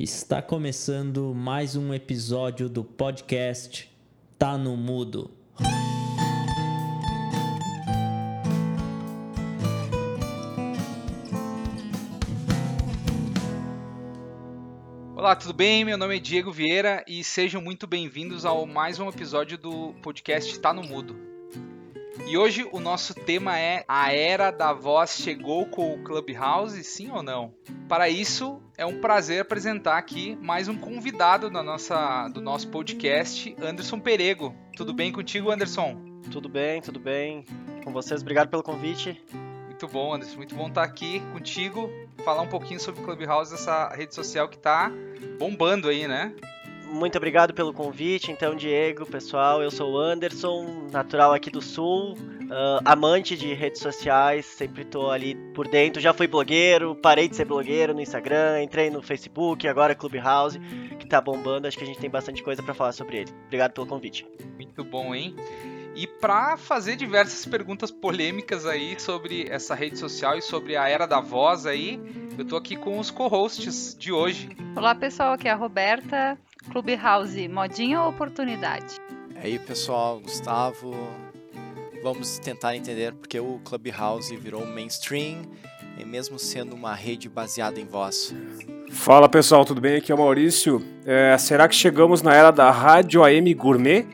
Está começando mais um episódio do podcast Tá no Mudo. Olá, tudo bem? Meu nome é Diego Vieira e sejam muito bem-vindos ao mais um episódio do podcast Tá no Mudo. E hoje o nosso tema é A Era da Voz chegou com o Clubhouse, sim ou não? Para isso, é um prazer apresentar aqui mais um convidado da nossa, do nosso podcast, Anderson Perego. Tudo bem contigo, Anderson? Tudo bem, tudo bem. Com vocês, obrigado pelo convite. Muito bom, Anderson. Muito bom estar aqui contigo, falar um pouquinho sobre o Clubhouse, essa rede social que está bombando aí, né? Muito obrigado pelo convite. Então, Diego, pessoal, eu sou o Anderson, natural aqui do Sul, uh, amante de redes sociais, sempre tô ali por dentro. Já fui blogueiro, parei de ser blogueiro no Instagram, entrei no Facebook, agora Clubhouse, que tá bombando. Acho que a gente tem bastante coisa para falar sobre ele. Obrigado pelo convite. Muito bom, hein? E para fazer diversas perguntas polêmicas aí sobre essa rede social e sobre a era da voz aí, eu tô aqui com os co-hosts de hoje. Olá pessoal, aqui é a Roberta. Clubhouse, modinha ou oportunidade? E aí pessoal, Gustavo. Vamos tentar entender porque o Clubhouse virou mainstream, e mesmo sendo uma rede baseada em voz. Fala pessoal, tudo bem? Aqui é o Maurício. É, será que chegamos na era da rádio AM gourmet?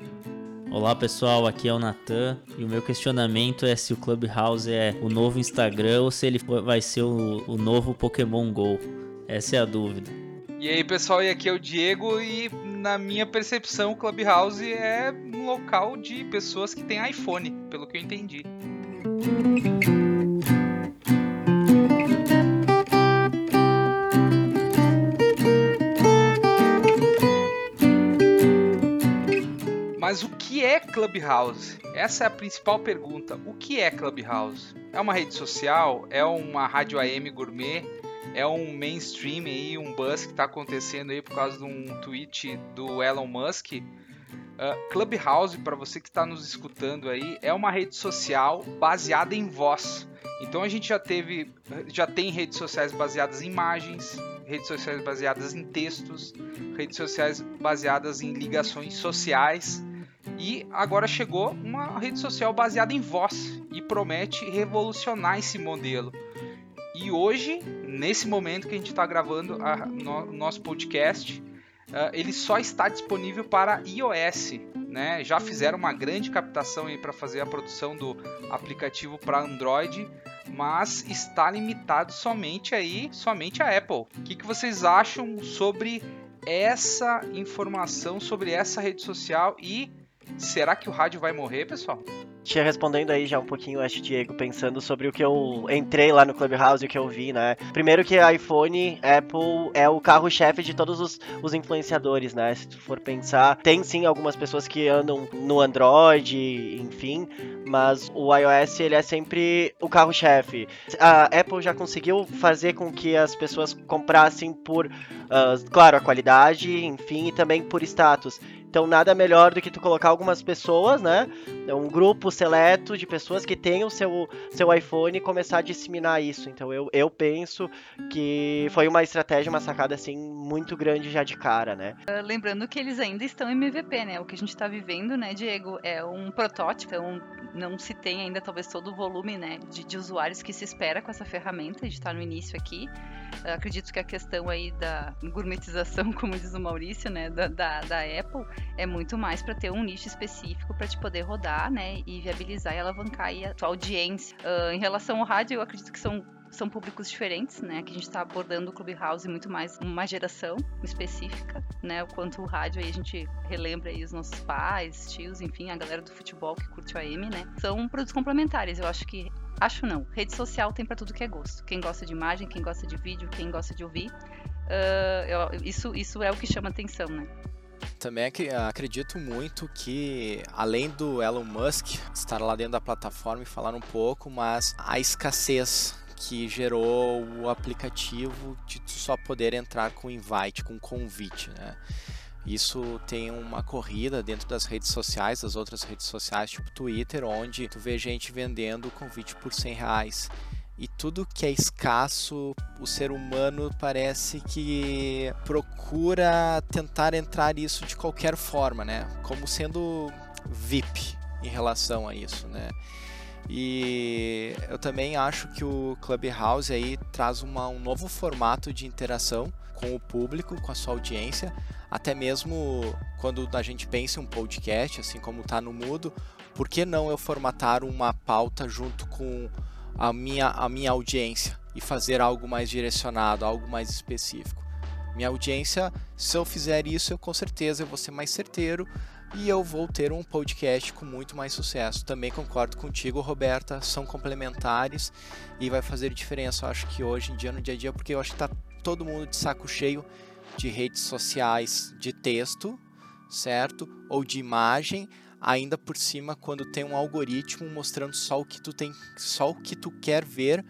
Olá pessoal, aqui é o Natan e o meu questionamento é se o Clubhouse é o novo Instagram ou se ele vai ser o, o novo Pokémon GO. Essa é a dúvida. E aí pessoal, e aqui é o Diego e na minha percepção o Clubhouse é um local de pessoas que têm iPhone, pelo que eu entendi. Mas o que é Clubhouse? Essa é a principal pergunta. O que é Clubhouse? É uma rede social? É uma rádio AM gourmet? É um mainstream aí, um buzz que está acontecendo aí por causa de um tweet do Elon Musk? Uh, Clubhouse, para você que está nos escutando aí, é uma rede social baseada em voz. Então a gente já teve, já tem redes sociais baseadas em imagens, redes sociais baseadas em textos, redes sociais baseadas em ligações sociais. E agora chegou uma rede social baseada em voz e promete revolucionar esse modelo. E hoje, nesse momento que a gente está gravando o no, nosso podcast, uh, ele só está disponível para iOS. Né? Já fizeram uma grande captação para fazer a produção do aplicativo para Android, mas está limitado somente aí, somente a Apple. O que, que vocês acham sobre essa informação, sobre essa rede social e Será que o rádio vai morrer, pessoal? Te respondendo aí já um pouquinho, acho, Diego, pensando sobre o que eu entrei lá no Clubhouse e o que eu vi, né? Primeiro que iPhone, Apple é o carro-chefe de todos os, os, influenciadores, né? Se tu for pensar, tem sim algumas pessoas que andam no Android, enfim, mas o iOS ele é sempre o carro-chefe. A Apple já conseguiu fazer com que as pessoas comprassem por, uh, claro, a qualidade, enfim, e também por status. Então nada melhor do que tu colocar algumas pessoas, né? Um grupo seleto de pessoas que o seu, seu iPhone e começar a disseminar isso. Então eu, eu penso que foi uma estratégia, uma sacada assim muito grande já de cara, né? Uh, lembrando que eles ainda estão em MVP, né? O que a gente está vivendo, né, Diego, é um protótipo, então não se tem ainda talvez todo o volume, né, de, de usuários que se espera com essa ferramenta. A gente está no início aqui. Uh, acredito que a questão aí da gourmetização, como diz o Maurício, né, da, da, da Apple, é muito mais para ter um nicho específico para te poder rodar, né, e viabilizar e alavancar aí a tua audiência. Uh, em relação ao rádio, eu acredito que são são públicos diferentes, né? Que a gente está abordando o Clubhouse muito mais uma geração específica, né? O quanto o rádio aí a gente relembra aí os nossos pais, tios, enfim, a galera do futebol que curte o AM, né? São produtos complementares. Eu acho que acho não. Rede social tem para tudo que é gosto. Quem gosta de imagem, quem gosta de vídeo, quem gosta de ouvir. Uh, eu, isso, isso é o que chama atenção, né? Também acredito muito que, além do Elon Musk estar lá dentro da plataforma e falar um pouco, mas a escassez que gerou o aplicativo de só poder entrar com invite, com convite, né? Isso tem uma corrida dentro das redes sociais, das outras redes sociais, tipo Twitter, onde tu vê gente vendendo convite por 100 reais. E tudo que é escasso, o ser humano parece que procura tentar entrar isso de qualquer forma, né? Como sendo VIP em relação a isso, né? E eu também acho que o Clubhouse aí traz uma, um novo formato de interação com o público, com a sua audiência, até mesmo quando a gente pensa em um podcast, assim como está no Mudo, por que não eu formatar uma pauta junto com a minha, a minha audiência e fazer algo mais direcionado, algo mais específico? Minha audiência, se eu fizer isso, eu com certeza eu vou ser mais certeiro e eu vou ter um podcast com muito mais sucesso. Também concordo contigo, Roberta, são complementares e vai fazer diferença, eu acho que hoje em dia, no dia a dia, porque eu acho que está todo mundo de saco cheio de redes sociais de texto, certo? Ou de imagem, ainda por cima quando tem um algoritmo mostrando só o que tu tem, só o que tu quer ver,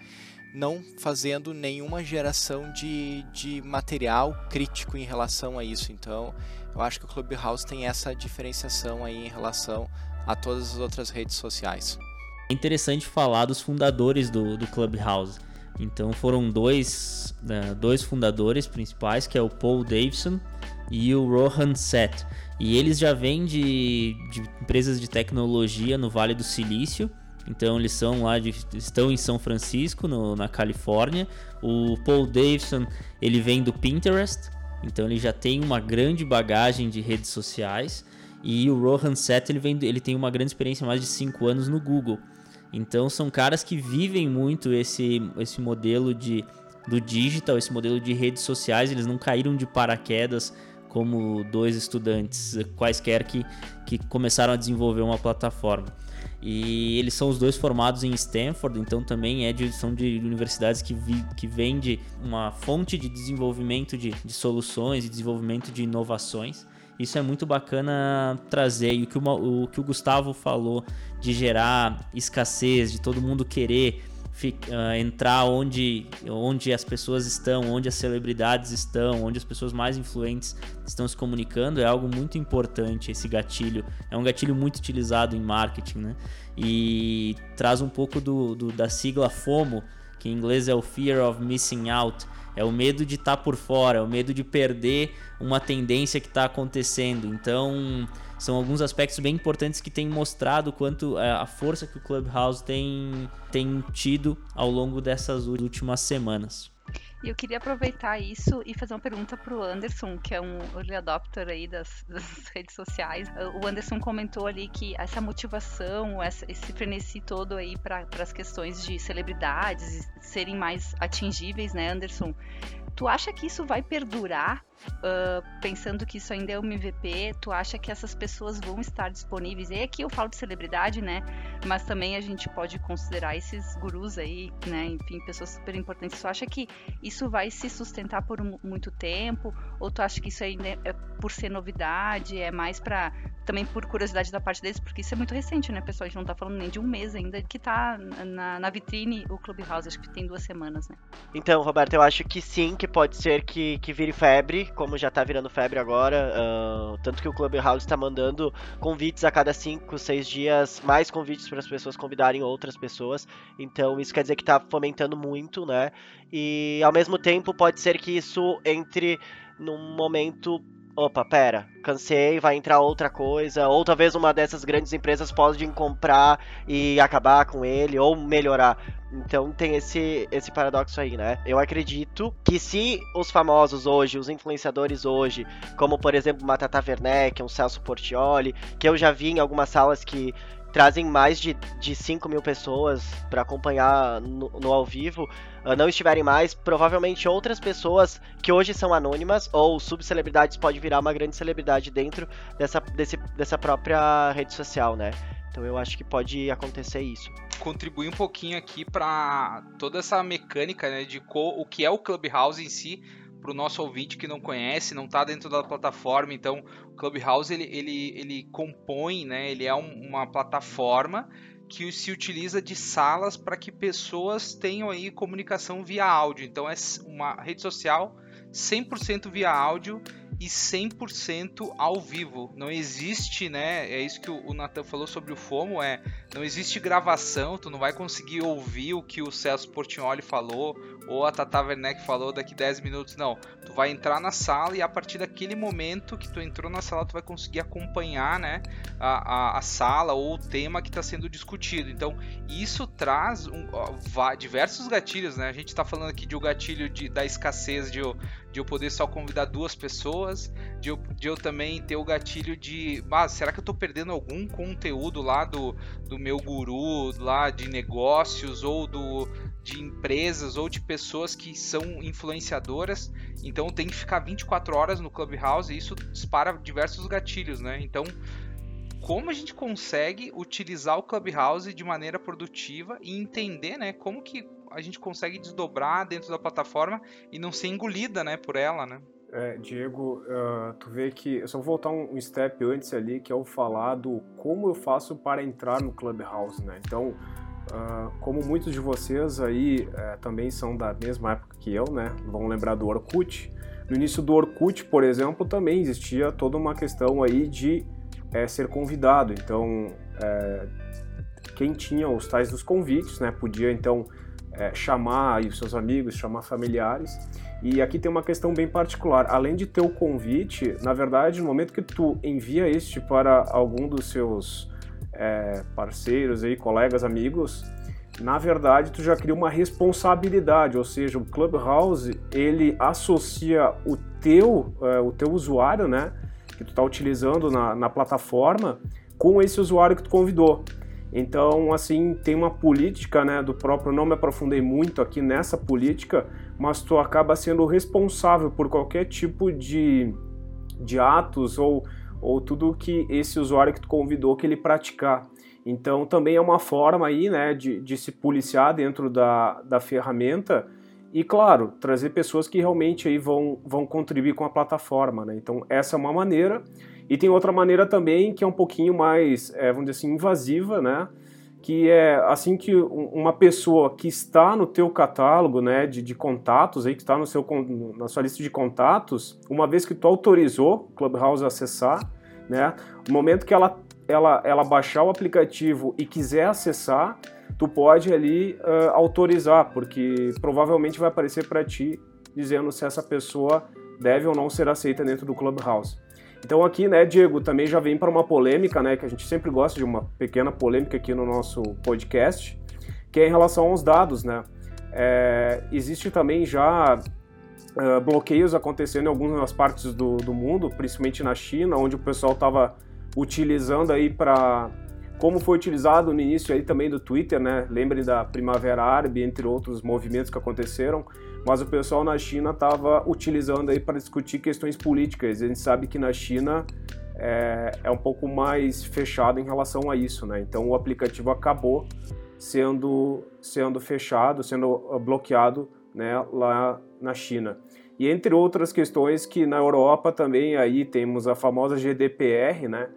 não fazendo nenhuma geração de, de material crítico em relação a isso. Então, eu acho que o Clubhouse tem essa diferenciação aí em relação a todas as outras redes sociais. É interessante falar dos fundadores do, do Clubhouse. Então foram dois, né, dois fundadores principais, que é o Paul Davidson e o Rohan Seth. E eles já vêm de, de empresas de tecnologia no Vale do Silício. Então eles são lá de, estão em São Francisco, no, na Califórnia. O Paul Davidson ele vem do Pinterest, então ele já tem uma grande bagagem de redes sociais. E o Rohan Seth ele, vem, ele tem uma grande experiência, mais de 5 anos no Google. Então são caras que vivem muito esse, esse modelo de, do digital, esse modelo de redes sociais, eles não caíram de paraquedas como dois estudantes quaisquer que, que começaram a desenvolver uma plataforma. E eles são os dois formados em Stanford, então também é de, são de universidades que, vi, que vêm de uma fonte de desenvolvimento de, de soluções e desenvolvimento de inovações. Isso é muito bacana trazer. E o que o, que o Gustavo falou de gerar escassez, de todo mundo querer uh, entrar onde, onde as pessoas estão, onde as celebridades estão, onde as pessoas mais influentes estão se comunicando, é algo muito importante. Esse gatilho é um gatilho muito utilizado em marketing, né? E traz um pouco do, do da sigla FOMO, que em inglês é o Fear of Missing Out é o medo de estar tá por fora, é o medo de perder uma tendência que está acontecendo. Então, são alguns aspectos bem importantes que têm mostrado quanto é, a força que o Clubhouse tem, tem tido ao longo dessas últimas semanas. E eu queria aproveitar isso e fazer uma pergunta para o Anderson, que é um early adopter aí das, das, redes sociais. O Anderson comentou ali que essa motivação, essa, esse frenesi todo aí para as questões de celebridades serem mais atingíveis, né, Anderson? Tu acha que isso vai perdurar uh, pensando que isso ainda é um MVP, tu acha que essas pessoas vão estar disponíveis? E aqui eu falo de celebridade, né? Mas também a gente pode considerar esses gurus aí, né? Enfim, pessoas super importantes. Tu acha que isso vai se sustentar por muito tempo? Ou tu acha que isso ainda é por ser novidade? É mais para também por curiosidade da parte deles, porque isso é muito recente, né, pessoal? A gente não tá falando nem de um mês ainda, que tá na, na vitrine o Clubhouse, acho que tem duas semanas, né? Então, Roberto, eu acho que sim, que pode ser que, que vire febre, como já tá virando febre agora. Uh, tanto que o Clubhouse está mandando convites a cada 5, 6 dias, mais convites para as pessoas convidarem outras pessoas. Então, isso quer dizer que está fomentando muito, né? E ao mesmo tempo, pode ser que isso entre num momento opa, pera, cansei, vai entrar outra coisa, ou talvez uma dessas grandes empresas pode comprar e acabar com ele, ou melhorar. Então tem esse, esse paradoxo aí, né? Eu acredito que se os famosos hoje, os influenciadores hoje, como por exemplo Matata Werneck, um Celso Portioli, que eu já vi em algumas salas que trazem mais de, de 5 mil pessoas para acompanhar no, no, ao vivo, uh, não estiverem mais, provavelmente outras pessoas que hoje são anônimas ou subcelebridades pode virar uma grande celebridade dentro dessa, desse, dessa própria rede social, né? Então eu acho que pode acontecer isso. Contribuir um pouquinho aqui para toda essa mecânica né, de o que é o Clubhouse em si, para o nosso ouvinte que não conhece, não está dentro da plataforma, então o Clubhouse ele, ele, ele compõe, né, ele é um, uma plataforma que se utiliza de salas para que pessoas tenham aí comunicação via áudio. Então é uma rede social 100% via áudio e 100% ao vivo. Não existe, né? É isso que o Nathan falou sobre o FOMO, é não existe gravação, tu não vai conseguir ouvir o que o Celso Portioli falou ou a Tata Werneck falou daqui 10 minutos, não. Tu vai entrar na sala e a partir daquele momento que tu entrou na sala, tu vai conseguir acompanhar, né, a, a, a sala ou o tema que está sendo discutido. Então, isso traz um, ó, diversos gatilhos, né? A gente está falando aqui de um gatilho de, da escassez de de eu poder só convidar duas pessoas, de eu, de eu também ter o gatilho de, ah, será que eu estou perdendo algum conteúdo lá do, do meu guru, lá de negócios ou do de empresas ou de pessoas que são influenciadoras, então tem que ficar 24 horas no Clubhouse e isso dispara diversos gatilhos, né? Então, como a gente consegue utilizar o Clubhouse de maneira produtiva e entender, né, como que a gente consegue desdobrar dentro da plataforma e não ser engolida, né, por ela, né? É, Diego, uh, tu vê que eu só vou voltar um, step antes ali, que é o falar do como eu faço para entrar no Clubhouse, né? Então, Uh, como muitos de vocês aí uh, também são da mesma época que eu, né? Vão lembrar do Orkut. No início do Orkut, por exemplo, também existia toda uma questão aí de uh, ser convidado. Então, eh, quem tinha os tais dos convites, né? Podia então chamar aí os seus amigos, chamar familiares. E aqui tem uma questão bem particular. Além de ter o convite, na verdade, no momento que tu envia este para algum dos seus é, parceiros aí, colegas, amigos, na verdade tu já cria uma responsabilidade, ou seja, o Clubhouse ele associa o teu, é, o teu usuário, né, que tu está utilizando na, na plataforma, com esse usuário que tu convidou. Então, assim, tem uma política, né, do próprio, não me aprofundei muito aqui nessa política, mas tu acaba sendo responsável por qualquer tipo de, de atos ou ou tudo que esse usuário que tu convidou que ele praticar. Então também é uma forma aí, né, de, de se policiar dentro da, da ferramenta e, claro, trazer pessoas que realmente aí vão, vão contribuir com a plataforma, né? Então essa é uma maneira. E tem outra maneira também que é um pouquinho mais, é, vamos dizer assim, invasiva, né? que é assim que uma pessoa que está no teu catálogo né, de, de contatos, aí, que está no seu, na sua lista de contatos, uma vez que tu autorizou o Clubhouse a acessar, né, momento que ela, ela, ela baixar o aplicativo e quiser acessar, tu pode ali uh, autorizar, porque provavelmente vai aparecer para ti dizendo se essa pessoa deve ou não ser aceita dentro do Clubhouse. Então aqui, né, Diego, também já vem para uma polêmica, né, que a gente sempre gosta de uma pequena polêmica aqui no nosso podcast, que é em relação aos dados, né. É, existe também já uh, bloqueios acontecendo em algumas partes do, do mundo, principalmente na China, onde o pessoal estava utilizando aí para como foi utilizado no início aí também do Twitter, né? Lembre da Primavera Árabe, entre outros movimentos que aconteceram, mas o pessoal na China estava utilizando aí para discutir questões políticas. A gente sabe que na China é, é, um pouco mais fechado em relação a isso, né? Então o aplicativo acabou sendo sendo fechado, sendo ah, bloqueado, né? Lá na China. E entre outras questões que na Europa também aí temos a famosa GDPR, né?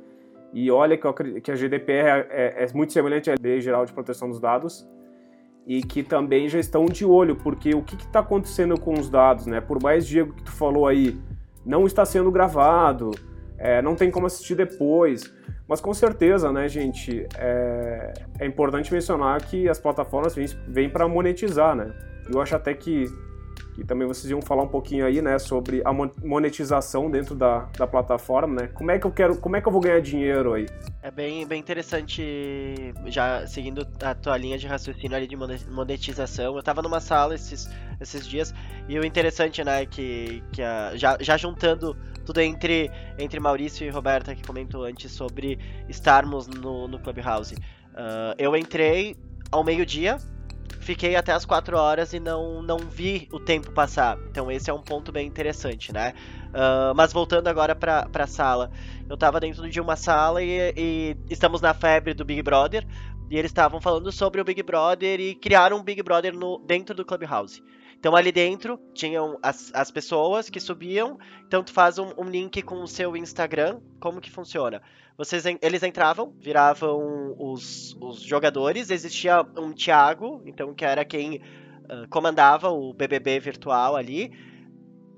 E olha que, a GDPR é, é, muito semelhante à Lei Geral de Proteção dos Dados e que também já estão de olho, porque o que está acontecendo com os dados, né? Por mais, Diego, que tu falou aí, não está sendo gravado, é, não tem como assistir depois, mas com certeza, né, gente, é, é importante mencionar que as plataformas vêm, vêm para monetizar, né? Eu acho até que que também vocês iam falar um pouquinho aí, né, sobre a monetização dentro da, da plataforma, né? Como é que eu quero, como é que eu vou ganhar dinheiro aí? É bem, bem interessante, já seguindo a tua linha de raciocínio ali de monetização. Eu tava numa sala esses, esses dias e o interessante, né, que, que a, já, já juntando tudo entre, entre Maurício e Roberta que comentou antes sobre estarmos no, no Clubhouse. Uh, eu entrei ao meio-dia, fiquei até as 4 horas e não, não vi o tempo passar. Então esse é um ponto bem interessante, né? Uh, mas voltando agora pra, pra sala. Eu tava dentro de uma sala e, e estamos na febre do Big Brother. E eles estavam falando sobre o Big Brother e criaram um Big Brother no, dentro do Clubhouse. Então ali dentro tinham as, as pessoas que subiam. Então tu faz um, um link com o seu Instagram. Como que funciona? Vocês, eles entravam, viravam os, os jogadores, existia um Thiago, então que era quem uh, comandava o BBB virtual ali.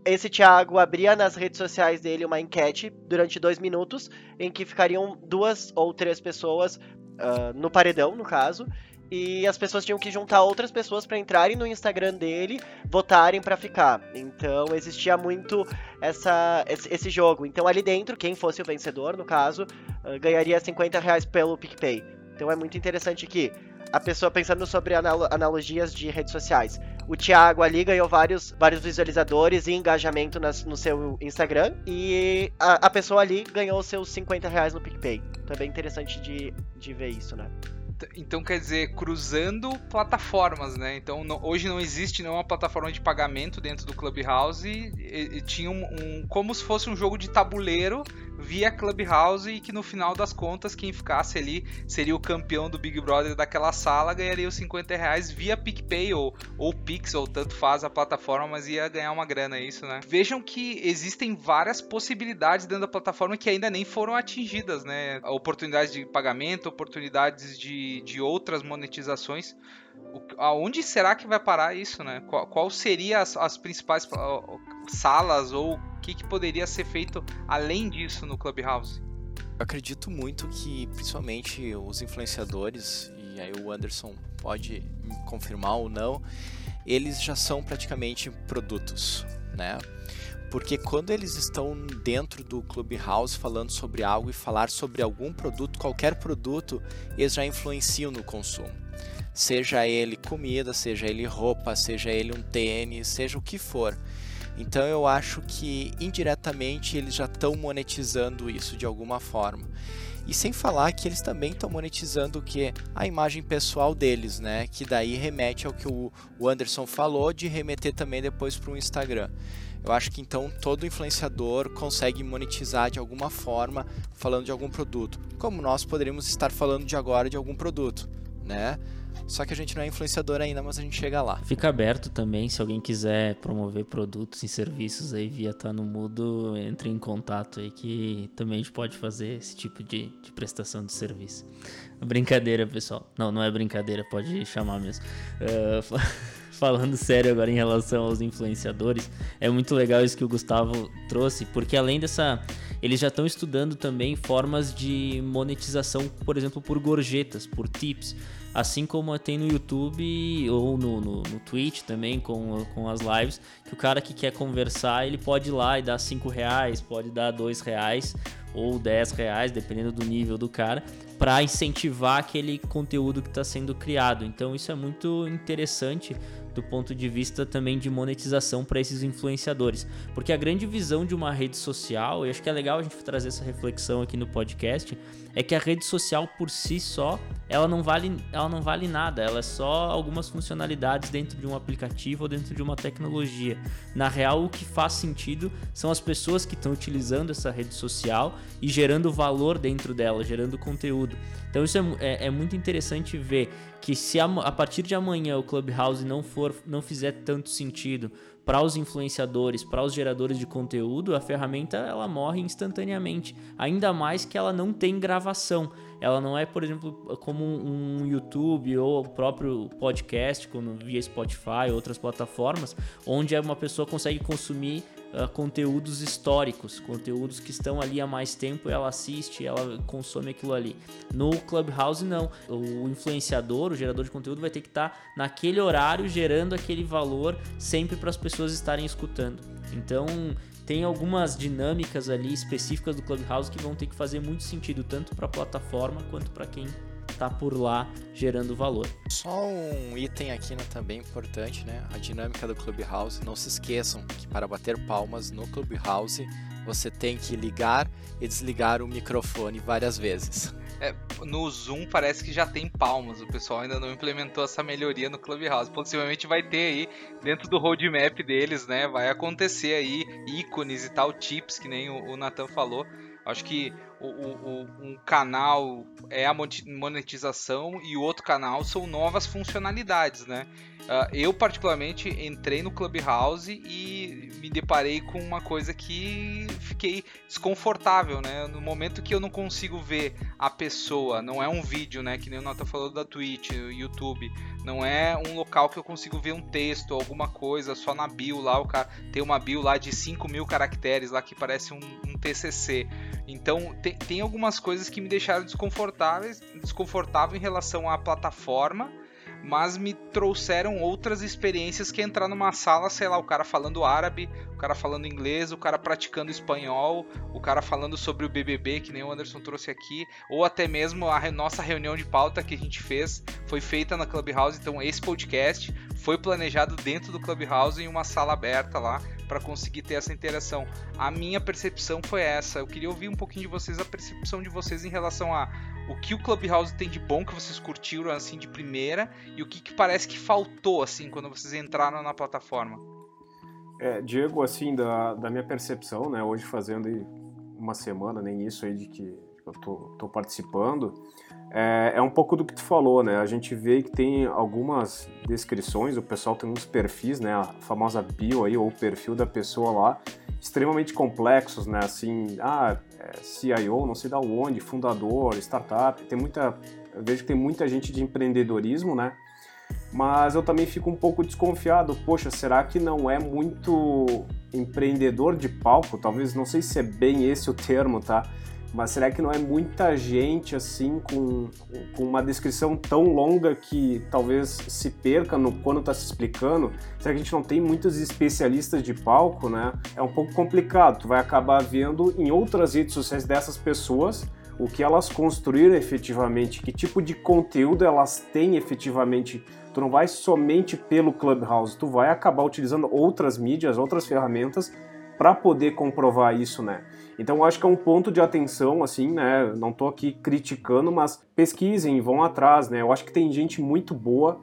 esse Thiago abria nas redes sociais dele uma enquete durante dois minutos, em que ficariam duas ou três pessoas uh, no paredão, no caso, e as pessoas tinham que juntar outras pessoas para entrarem no Instagram dele, votarem para ficar. Então existia muito essa, esse, jogo. Então ali dentro, quem fosse o vencedor, no caso, uh, ganharia 50 reais pelo PicPay. Então é muito interessante que a pessoa pensando sobre analo analogias de redes sociais. O Thiago ali ganhou vários, vários visualizadores e engajamento nas, no seu Instagram. E a, a pessoa ali ganhou seus 50 reais no PicPay. Então é bem interessante de, de ver isso, né? Então quer dizer, cruzando plataformas, né? Então hoje não existe nenhuma plataforma de pagamento dentro do Clubhouse e, e, e tinha um, um, como se fosse um jogo de tabuleiro via Clubhouse e que no final das contas quem ficasse ali seria o campeão do Big Brother daquela sala, ganharia os 50 reais via PicPay ou, ou Pix, ou tanto faz a plataforma, mas ia ganhar uma grana, é isso, né? Vejam que existem várias possibilidades dentro da plataforma que ainda nem foram atingidas, né? Oportunidades de pagamento, oportunidades de, de outras monetizações. Aonde será que vai parar isso, né? Qual, qual seria as, as principais salas ou o que, que poderia ser feito além disso no Clubhouse? Eu acredito muito que, principalmente os influenciadores, e aí o Anderson pode confirmar ou não, eles já são praticamente produtos, né? Porque quando eles estão dentro do Clubhouse falando sobre algo e falar sobre algum produto, qualquer produto, eles já influenciam no consumo. Seja ele comida, seja ele roupa, seja ele um tênis, seja o que for. Então eu acho que indiretamente eles já estão monetizando isso de alguma forma. E sem falar que eles também estão monetizando o que a imagem pessoal deles, né? Que daí remete ao que o Anderson falou de remeter também depois para o Instagram. Eu acho que então todo influenciador consegue monetizar de alguma forma falando de algum produto, como nós poderíamos estar falando de agora de algum produto, né? Só que a gente não é influenciador ainda, mas a gente chega lá. Fica aberto também, se alguém quiser promover produtos e serviços aí via Tá no Mudo, entre em contato aí que também a gente pode fazer esse tipo de, de prestação de serviço. Brincadeira, pessoal. Não, não é brincadeira, pode chamar mesmo. Uh, falando sério agora em relação aos influenciadores, é muito legal isso que o Gustavo trouxe, porque além dessa. Eles já estão estudando também formas de monetização, por exemplo, por gorjetas, por tips. Assim como tem no YouTube ou no, no, no, Twitch também com, com as lives, que o cara que quer conversar, ele pode ir lá e dar 5 reais, pode dar 2 reais ou 10 reais, dependendo do nível do cara, para incentivar aquele conteúdo que está sendo criado. Então isso é muito interessante do ponto de vista também de monetização para esses influenciadores. Porque a grande visão de uma rede social, e acho que é legal a gente trazer essa reflexão aqui no podcast, é que a rede social por si só, ela não vale, ela não vale nada, ela é só algumas funcionalidades dentro de um aplicativo ou dentro de uma tecnologia. Na real, o que faz sentido são as pessoas que estão utilizando essa rede social e gerando valor dentro dela, gerando conteúdo. Então isso é, é, é muito interessante ver que se a, a, partir de amanhã o Clubhouse não for, não fizer tanto sentido para os influenciadores, para os geradores de conteúdo, a ferramenta ela morre instantaneamente. Ainda mais que ela não tem gravação. Ela não é, por exemplo, como um YouTube ou o próprio podcast, como via Spotify, outras plataformas, onde uma pessoa consegue consumir uh, conteúdos históricos, conteúdos que estão ali há mais tempo, ela assiste, ela consome aquilo ali. No Clubhouse não, o influenciador, o gerador de conteúdo vai ter que estar tá naquele horário gerando aquele valor sempre para as pessoas estarem escutando. Então tem algumas dinâmicas ali específicas do Clubhouse que vão ter que fazer muito sentido tanto para a plataforma quanto para quem está por lá gerando valor. Só um item aqui né, também importante, né? A dinâmica do Clubhouse. Não se esqueçam que para bater palmas no Clubhouse você tem que ligar e desligar o microfone várias vezes. É, no Zoom parece que já tem palmas, o pessoal ainda não implementou essa melhoria no Clubhouse. Possivelmente vai ter aí, dentro do roadmap deles, né? Vai acontecer aí ícones e tal, tips, que nem o, o Nathan falou Acho que o, o, um canal é a monetização e o outro canal são novas funcionalidades, né? Uh, eu, particularmente, entrei no Clubhouse e me deparei com uma coisa que fiquei desconfortável, né? No momento que eu não consigo ver a pessoa, não é um vídeo, né? Que nem o Nota falou da Twitch, YouTube, não é um local que eu consigo ver um texto, alguma coisa, só na bio lá, o cara tem uma bio lá de 5 mil caracteres lá que parece um, TCC. Então, tem, tem algumas coisas que me deixaram desconfortáveis, desconfortável em relação à plataforma mas me trouxeram outras experiências que entrar numa sala, sei lá, o cara falando árabe, o cara falando inglês, o cara praticando espanhol, o cara falando sobre o BBB, que nem o Anderson trouxe aqui, ou até mesmo a nossa reunião de pauta que a gente fez foi feita na Clubhouse, então esse podcast foi planejado dentro do Clubhouse em uma sala aberta lá para conseguir ter essa interação. A minha percepção foi essa. Eu queria ouvir um pouquinho de vocês a percepção de vocês em relação a o que o Clubhouse tem de bom que vocês curtiram assim de primeira e o que, que parece que faltou assim quando vocês entraram na plataforma. É, Diego, assim, da, da minha percepção, né, hoje fazendo uma semana, nem isso aí de que eu tô, tô participando, é, é, um pouco do que tu falou, né? A gente vê que tem algumas descrições, o pessoal tem uns perfis, né? A famosa bio aí, ou o perfil da pessoa lá, extremamente complexos, né? Assim, ah, CIO, não sei da onde, fundador, startup, tem muita, eu vejo que tem muita gente de empreendedorismo, né? Mas eu também fico um pouco desconfiado, poxa, será que não é muito empreendedor de palco? Talvez, não sei se é bem esse o termo, tá? Mas será que não é muita gente assim com, com uma descrição tão longa que talvez se perca no, quando está se explicando? Será que a gente não tem muitos especialistas de palco, né? É um pouco complicado. Tu vai acabar vendo em outras redes sociais dessas pessoas o que elas construíram efetivamente, que tipo de conteúdo elas têm efetivamente. Tu não vai somente pelo Clubhouse, tu vai acabar utilizando outras mídias, outras ferramentas para poder comprovar isso, né? Então eu acho que é um ponto de atenção, assim, né? Não estou aqui criticando, mas pesquisem, vão atrás, né? Eu acho que tem gente muito boa.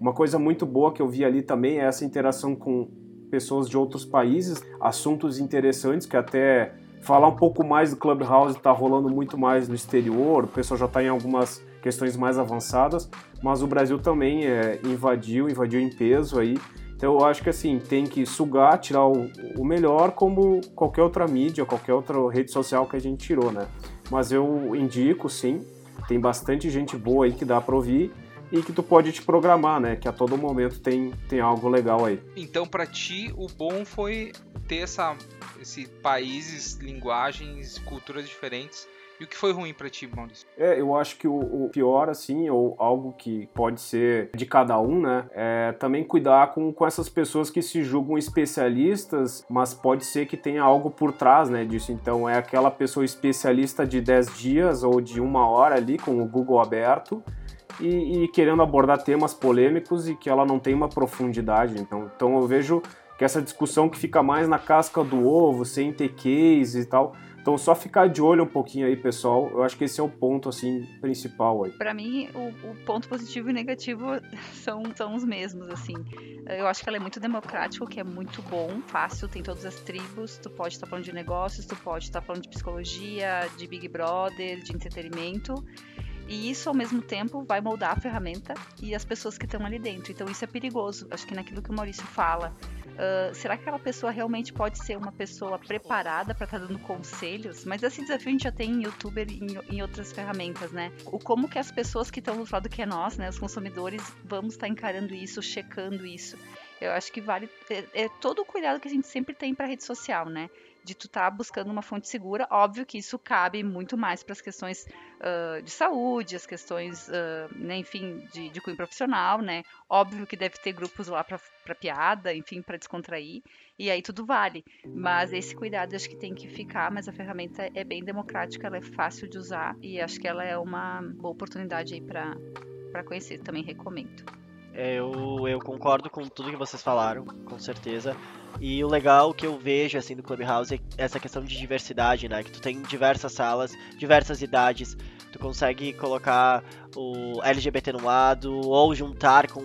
Uma coisa muito boa que eu vi ali também é essa interação com pessoas de outros países, assuntos interessantes que até falar um pouco mais do Clubhouse está rolando muito mais no exterior, o pessoal já está em algumas questões mais avançadas, mas o Brasil também é, invadiu, invadiu em peso aí. Então eu acho que assim, tem que sugar, tirar o, o melhor como qualquer outra mídia, qualquer outra rede social que a gente tirou, né? Mas eu indico sim, tem bastante gente boa aí que dá para ouvir e que tu pode te programar, né? Que a todo momento tem, tem algo legal aí. Então, para ti, o bom foi ter essa, esse países, linguagens, culturas diferentes e o que foi ruim para ti, Maurício? É, eu acho que o, o, pior, assim, ou algo que pode ser de cada um, né, é também cuidar com, com essas pessoas que se julgam especialistas, mas pode ser que tenha algo por trás, né, disso. Então, é aquela pessoa especialista de 10 dias ou de uma hora ali com o Google aberto, e, e, querendo abordar temas polêmicos e que ela não tem uma profundidade. Então, então eu vejo que essa discussão que fica mais na casca do ovo, sem ter case e tal, então só ficar de olho um pouquinho aí, pessoal. Eu acho que esse é o ponto assim principal aí. Para mim, o, o, ponto positivo e negativo são, são os mesmos assim. Eu acho que ela é muito democrática, o que é muito bom, fácil, tem todas as tribos, tu pode estar falando de negócios, tu pode estar falando de psicologia, de Big Brother, de entretenimento. E isso, ao mesmo tempo, vai moldar a ferramenta e as pessoas que estão ali dentro. Então, isso é perigoso. Acho que naquilo que o Maurício fala, Uh, será que aquela pessoa realmente pode ser uma pessoa preparada para estar tá dando conselhos? Mas esse desafio a gente já tem em youtuber e em, em outras ferramentas, né? O como que as pessoas que estão do lado que é nós, né, os consumidores, vamos estar tá encarando isso, checando isso. Eu acho que vale é, é todo o cuidado que a gente sempre tem para rede social, né? De tu estar tá buscando uma fonte segura. Óbvio que isso cabe muito mais para as questões uh, de saúde, as questões, uh, né, enfim, de, de cunho profissional, né? Óbvio que deve ter grupos lá para piada, enfim, para descontrair, e aí tudo vale. Mas esse cuidado acho que tem que ficar, mas a ferramenta é bem democrática, ela é fácil de usar e acho que ela é uma boa oportunidade aí para conhecer, também recomendo. Eu, eu concordo com tudo que vocês falaram, com certeza. E o legal que eu vejo assim do Clubhouse é essa questão de diversidade, né? Que tu tem diversas salas, diversas idades, tu consegue colocar o LGBT no lado ou juntar com,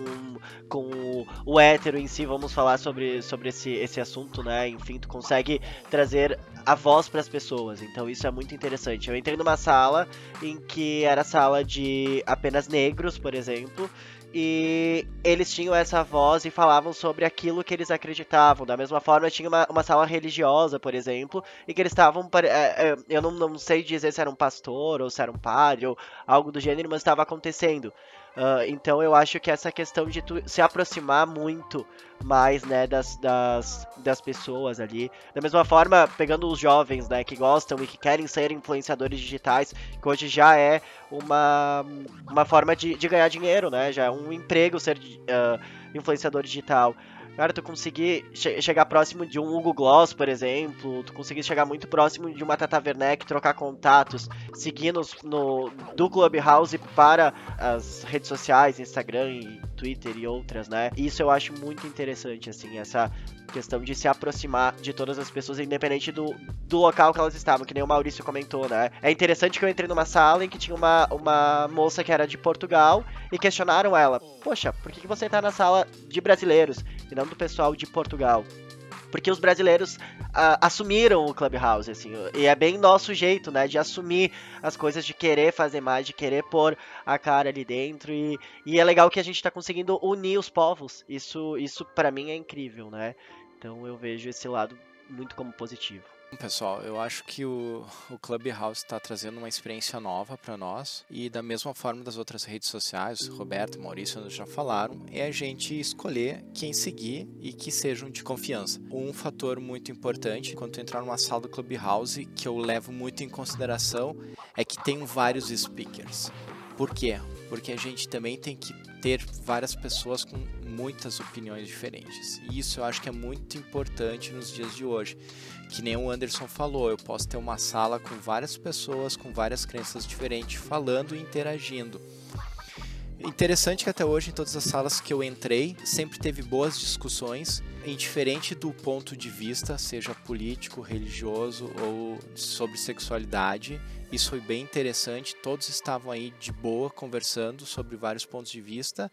com o hétero em si, vamos falar sobre, sobre esse, esse assunto, né? Enfim, tu consegue trazer a voz para as pessoas. Então isso é muito interessante. Eu entrei numa sala em que era sala de apenas negros, por exemplo, e eles tinham essa voz e falavam sobre aquilo que eles acreditavam. Da mesma forma, tinha uma, uma sala religiosa, por exemplo, e que eles estavam. É, é, eu não, não sei dizer se era um pastor ou se era um padre ou algo do gênero, mas estava acontecendo. Uh, então eu acho que essa questão de se aproximar muito mais, né, das, das, das pessoas ali. Da mesma forma, pegando os jovens, né, que gostam e que querem ser influenciadores digitais, que hoje já é uma, uma forma de, de ganhar dinheiro, né, já é um emprego ser uh, influenciador digital. Cara, tu conseguir che chegar próximo de um Hugo Gloss, por exemplo, tu conseguir chegar muito próximo de uma Tata Werneck, trocar contatos, seguir no, do Clubhouse para as redes sociais, Instagram e Twitter e outras, né? Isso eu acho muito interessante, assim, essa questão de se aproximar de todas as pessoas, independente do, do local que elas estavam, que nem o Maurício comentou, né? É interessante que eu entrei numa sala em que tinha uma, uma moça que era de Portugal e questionaram ela: Poxa, por que, que você tá na sala de brasileiros e não do pessoal de Portugal? porque os brasileiros uh, assumiram o Clubhouse, assim, e é bem nosso jeito, né, de assumir as coisas, de querer fazer mais, de querer pôr a cara ali dentro, e, e é legal que a gente tá conseguindo unir os povos, isso, isso para mim é incrível, né, então eu vejo esse lado muito como positivo. Pessoal, eu acho que o, o Clubhouse está trazendo uma experiência nova para nós e da mesma forma das outras redes sociais, Roberto e Maurício já falaram, é a gente escolher quem seguir e que sejam de confiança. Um fator muito importante quando entrar numa sala do Clubhouse que eu levo muito em consideração é que tem vários speakers. Por quê? Porque a gente também tem que ter várias pessoas com muitas opiniões diferentes. E isso eu acho que é muito importante nos dias de hoje. Que nem o Anderson falou, eu posso ter uma sala com várias pessoas com várias crenças diferentes falando e interagindo. Interessante que até hoje, em todas as salas que eu entrei, sempre teve boas discussões, indiferente do ponto de vista, seja político, religioso ou sobre sexualidade. Isso foi bem interessante, todos estavam aí de boa conversando sobre vários pontos de vista.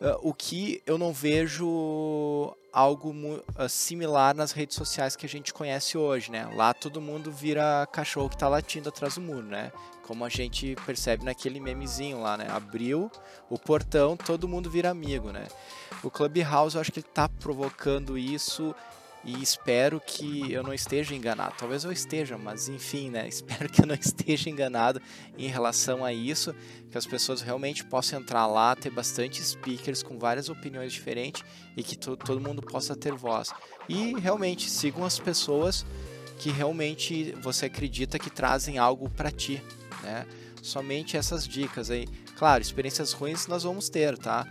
Uh, o que eu não vejo algo uh, similar nas redes sociais que a gente conhece hoje, né? Lá todo mundo vira cachorro que está latindo atrás do muro, né? Como a gente percebe naquele memezinho lá, né? Abriu o portão, todo mundo vira amigo, né? O Clubhouse, eu acho que ele está provocando isso e espero que eu não esteja enganado. Talvez eu esteja, mas enfim, né? Espero que eu não esteja enganado em relação a isso, que as pessoas realmente possam entrar lá, ter bastante speakers com várias opiniões diferentes e que to todo mundo possa ter voz. E realmente sigam as pessoas que realmente você acredita que trazem algo para ti, né? Somente essas dicas aí. Claro, experiências ruins nós vamos ter, tá?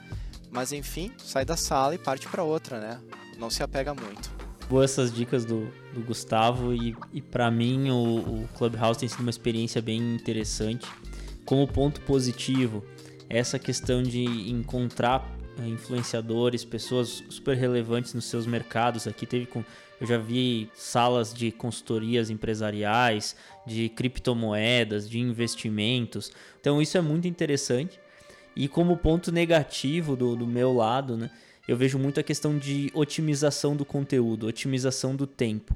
Mas enfim, sai da sala e parte para outra, né? Não se apega muito boas essas dicas do, do Gustavo e, e para mim o, o Clubhouse tem sido uma experiência bem interessante. Como ponto positivo, essa questão de encontrar eh, influenciadores, pessoas super relevantes nos seus mercados. Aqui teve com, eu já vi salas de consultorias empresariais, de criptomoedas, de investimentos. Então isso é muito interessante. E como ponto negativo do, do meu lado, né? eu vejo muito a questão de otimização do conteúdo, otimização do tempo.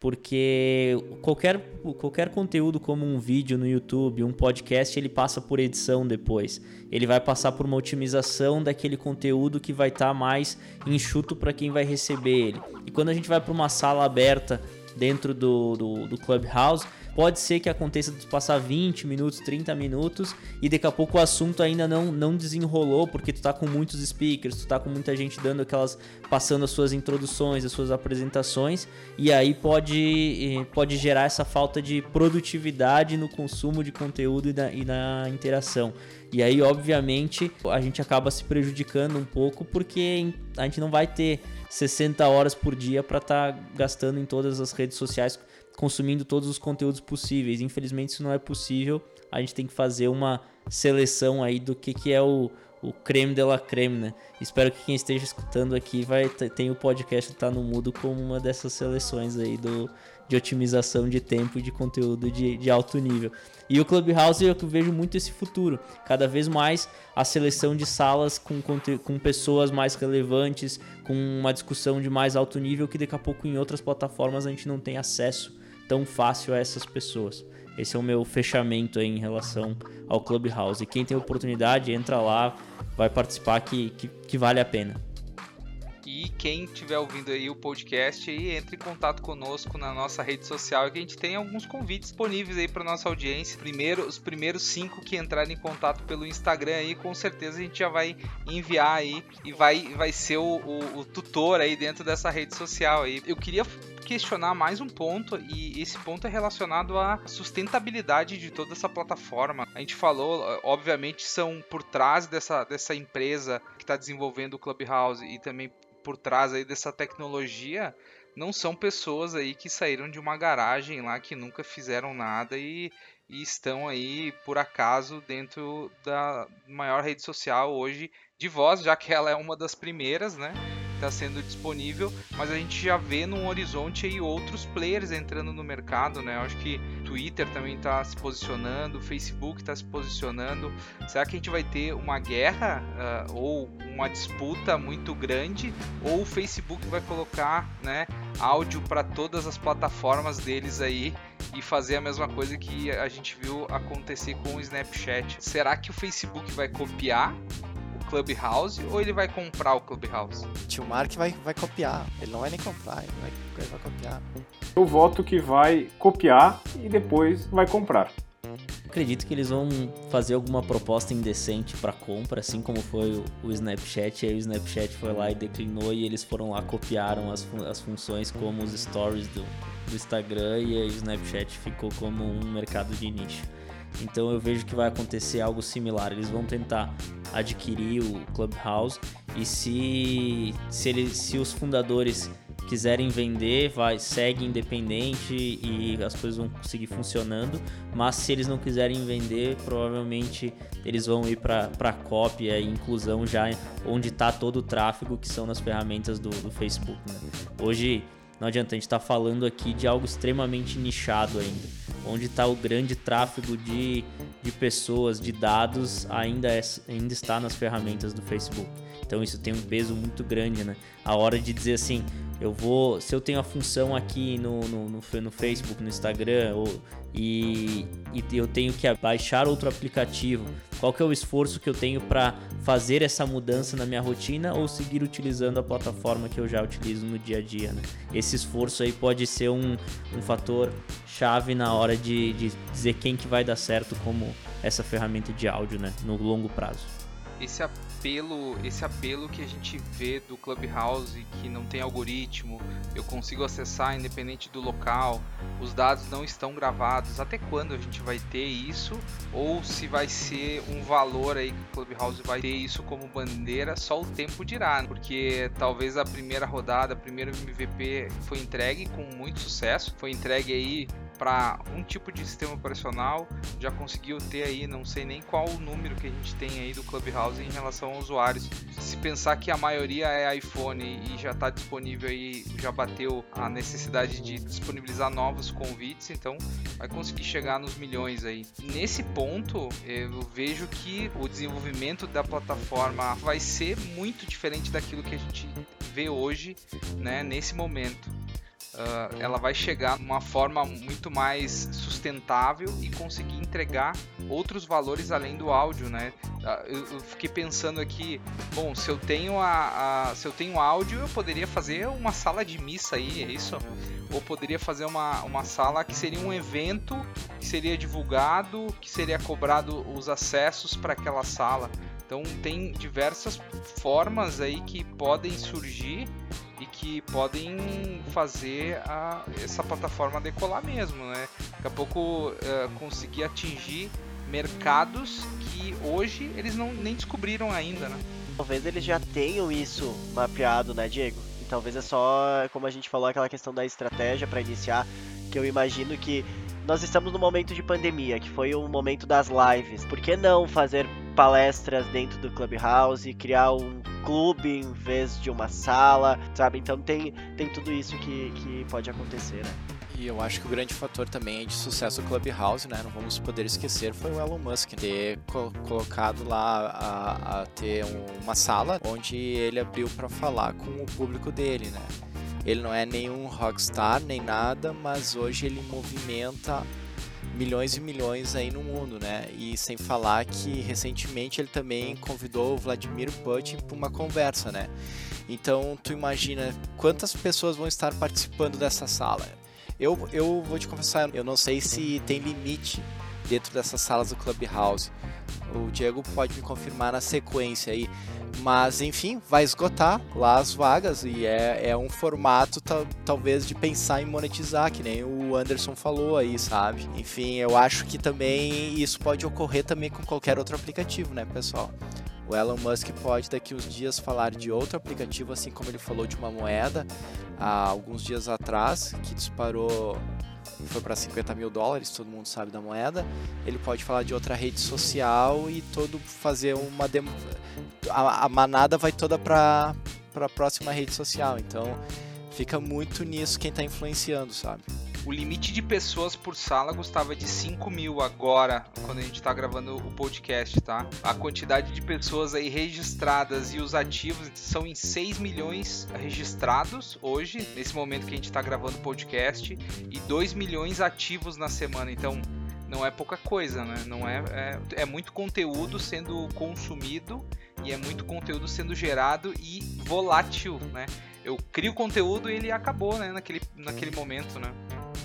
Porque qualquer, qualquer conteúdo, como um vídeo no YouTube, um podcast, ele passa por edição depois. Ele vai passar por uma otimização daquele conteúdo que vai estar tá mais enxuto para quem vai receber ele. E quando a gente vai para uma sala aberta dentro do, do, do Clubhouse, Pode ser que aconteça de passar 20 minutos, 30 minutos e daqui a pouco o assunto ainda não, não desenrolou porque tu tá com muitos speakers, tu tá com muita gente dando aquelas passando as suas introduções, as suas apresentações e aí pode, pode gerar essa falta de produtividade no consumo de conteúdo e na, e na interação. E aí, obviamente, a gente acaba se prejudicando um pouco porque a gente não vai ter 60 horas por dia para estar tá gastando em todas as redes sociais consumindo todos os conteúdos possíveis. Infelizmente isso não é possível. A gente tem que fazer uma seleção aí do que, que é o, o creme de la creme, né? Espero que quem esteja escutando aqui vai tem o podcast tá no mudo como uma dessas seleções aí do, de otimização de tempo e de conteúdo de, de alto nível. E o Clubhouse eu vejo muito esse futuro. Cada vez mais a seleção de salas com, com pessoas mais relevantes, com uma discussão de mais alto nível que daqui a pouco em outras plataformas a gente não tem acesso tão fácil a essas pessoas. Esse é o meu fechamento em relação ao Clubhouse. E quem tem oportunidade, entra lá, vai participar que, que, que vale a pena. E quem estiver ouvindo aí o podcast, entre em contato conosco na nossa rede social, que a gente tem alguns convites disponíveis aí para nossa audiência. Primeiro, os primeiros cinco que entrarem em contato pelo Instagram aí, com certeza a gente já vai enviar aí e vai, vai ser o, o, o tutor aí dentro dessa rede social aí. Eu queria questionar mais um ponto e esse ponto é relacionado à sustentabilidade de toda essa plataforma. A gente falou, obviamente, são por trás dessa, dessa empresa que está desenvolvendo o Clubhouse e também por trás aí dessa tecnologia não são pessoas aí que saíram de uma garagem lá que nunca fizeram nada e, e estão aí por acaso dentro da maior rede social hoje de voz, já que ela é uma das primeiras, né? Está sendo disponível, mas a gente já vê num horizonte aí outros players entrando no mercado, né? Eu acho que Twitter também está se posicionando, Facebook está se posicionando. Será que a gente vai ter uma guerra uh, ou uma disputa muito grande? Ou o Facebook vai colocar, né, áudio para todas as plataformas deles aí? e fazer a mesma coisa que a gente viu acontecer com o Snapchat. Será que o Facebook vai copiar Clubhouse ou ele vai comprar o Clubhouse? Tio Mark vai, vai copiar. Ele não vai nem comprar, ele vai, ele vai copiar. Eu voto que vai copiar e depois vai comprar. Acredito que eles vão fazer alguma proposta indecente para compra, assim como foi o, Snapchat. Aí o Snapchat foi lá e declinou e eles foram lá copiaram as, as funções como os stories do, do Instagram e aí o Snapchat ficou como um mercado de nicho. Então eu vejo que vai acontecer algo similar. Eles vão tentar adquirir o Clubhouse e se se, eles, se os fundadores quiserem vender, vai segue independente e as coisas vão seguir funcionando. Mas se eles não quiserem vender, provavelmente eles vão ir para cópia e inclusão já onde está todo o tráfego que são nas ferramentas do, do Facebook. Né? Hoje não adianta a gente estar tá falando aqui de algo extremamente nichado ainda onde está o grande tráfego de, de pessoas, de dados, ainda, é, ainda está nas ferramentas do Facebook. Então isso tem um peso muito grande, né? A hora de dizer assim, eu vou, se eu tenho a função aqui no, no, no, no Facebook, no Instagram, ou, e, e, eu tenho que baixar outro aplicativo, qual que é o esforço que eu tenho para fazer essa mudança na minha rotina ou seguir utilizando a plataforma que eu já utilizo no dia a dia, né? Esse esforço aí pode ser um, um fator chave na hora de, de dizer quem que vai dar certo como essa ferramenta de áudio, né? No longo prazo. Esse apelo, esse apelo que a gente vê do Clubhouse, que não tem algoritmo, eu consigo acessar independente do local, os dados não estão gravados. Até quando a gente vai ter isso? Ou se vai ser um valor aí que o Clubhouse vai ter isso como bandeira, só o tempo dirá, né? porque talvez a primeira rodada, primeiro MVP foi entregue com muito sucesso, foi entregue aí para um tipo de sistema operacional, já conseguiu ter aí, não sei nem qual o número que a gente tem aí do Clubhouse em relação aos usuários. Se pensar que a maioria é iPhone e já está disponível aí, já bateu a necessidade de disponibilizar novos convites, então vai conseguir chegar nos milhões aí. Nesse ponto, eu vejo que o desenvolvimento da plataforma vai ser muito diferente daquilo que a gente vê hoje, né, nesse momento uh, ela vai chegar numa forma muito mais sustentável e conseguir entregar outros valores além do áudio, né? Uh, eu, fiquei pensando aqui, bom, se eu tenho a, a, se eu tenho áudio, eu poderia fazer uma sala de missa aí, é isso? Ou poderia fazer uma, uma sala que seria um evento que seria divulgado, que seria cobrado os acessos para aquela sala. Então tem diversas formas aí que podem surgir que podem fazer a, essa plataforma decolar mesmo, né? Daqui a pouco uh, conseguir atingir mercados que hoje eles não nem descobriram ainda, né? Talvez eles já tenham isso mapeado, né, Diego? E talvez é só, como a gente falou, aquela questão da estratégia para iniciar, que eu imagino que nós estamos no momento de pandemia, que foi o momento das lives. Por que não fazer palestras dentro do Clubhouse, criar um clube em vez de uma sala, sabe? Então tem, tem tudo isso que, que pode acontecer, né? E eu acho que o grande fator também de sucesso do Clubhouse, né? Não vamos poder esquecer, foi o Elon Musk ter co colocado lá a, a ter um, uma sala onde ele abriu para falar com o público dele, né? Ele não é nenhum rockstar nem nada, mas hoje ele movimenta milhões e milhões aí no mundo, né? E sem falar que recentemente ele também convidou o Vladimir Putin para uma conversa, né? Então tu imagina quantas pessoas vão estar participando dessa sala. Eu, eu vou te confessar, eu não sei se tem limite dentro dessas salas do Clubhouse. O Diego pode me confirmar na sequência aí. Mas enfim, vai esgotar lá as vagas e é, é um formato tal, talvez de pensar em monetizar, que nem o Anderson falou aí, sabe? Enfim, eu acho que também isso pode ocorrer também com qualquer outro aplicativo, né, pessoal? O Elon Musk pode daqui uns dias falar de outro aplicativo, assim como ele falou de uma moeda há alguns dias atrás, que disparou foi para 50 mil dólares, todo mundo sabe da moeda. Ele pode falar de outra rede social e todo fazer uma dem... a, a manada vai toda para para a próxima rede social. Então fica muito nisso quem está influenciando, sabe? O limite de pessoas por sala, Gustavo, é de 5 mil agora, quando a gente está gravando o podcast, tá? A quantidade de pessoas aí registradas e os ativos são em 6 milhões registrados hoje, nesse momento que a gente está gravando o podcast, e 2 milhões ativos na semana. Então, não é pouca coisa, né? Não é, é, é muito conteúdo sendo consumido e é muito conteúdo sendo gerado e volátil, né? Eu crio conteúdo e ele acabou, né? Naquele, naquele momento, né?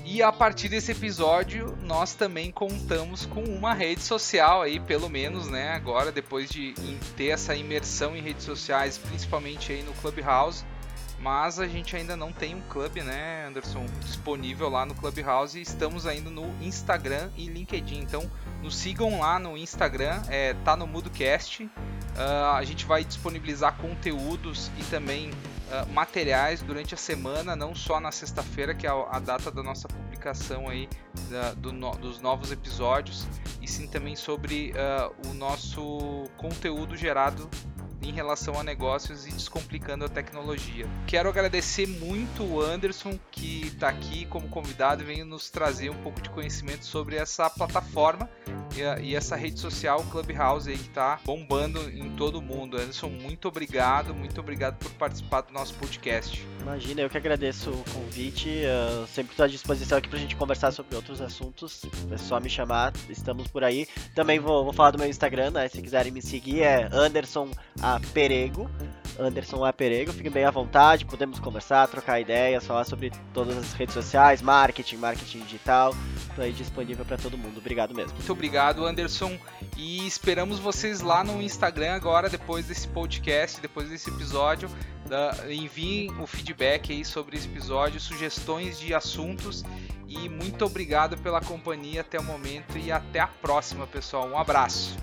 E a partir desse episódio, nós também contamos com uma rede social aí, pelo menos, né? Agora, depois de ter essa imersão em redes sociais, principalmente aí no Clubhouse. Mas a gente ainda não tem um clube, né, Anderson, disponível lá no Clubhouse. E estamos ainda no Instagram e LinkedIn. Então, nos sigam lá no Instagram, é, tá no MudoCast. Uh, a gente vai disponibilizar conteúdos e também uh, materiais durante a semana, não só na sexta-feira, que é a, a, data da nossa publicação aí da, do no, dos novos episódios, e sim também sobre uh, o nosso conteúdo gerado em relação a negócios e descomplicando a tecnologia. Quero agradecer muito o Anderson que está aqui como convidado e veio nos trazer um pouco de conhecimento sobre essa plataforma e, e essa rede social Clubhouse aí que está bombando em todo mundo. Anderson, muito obrigado, muito obrigado por participar do nosso podcast. Imagina, eu que agradeço o convite. Uh, sempre estou à disposição aqui para a gente conversar sobre outros assuntos. É só me chamar, estamos por aí. Também vou, vou falar do meu Instagram, né? Se quiserem me seguir, é Anderson A. Perego. Anderson A. Perego, fiquem bem à vontade, podemos conversar, trocar ideias, falar sobre todas as redes sociais, marketing, marketing digital, estou aí disponível para todo mundo. Obrigado mesmo. Muito obrigado, Anderson, e esperamos vocês lá no Instagram agora, depois desse podcast, depois desse episódio. Da, enviem o feedback aí sobre esse episódio, sugestões de assuntos e muito obrigado pela companhia até o momento e até a próxima, pessoal. Um abraço.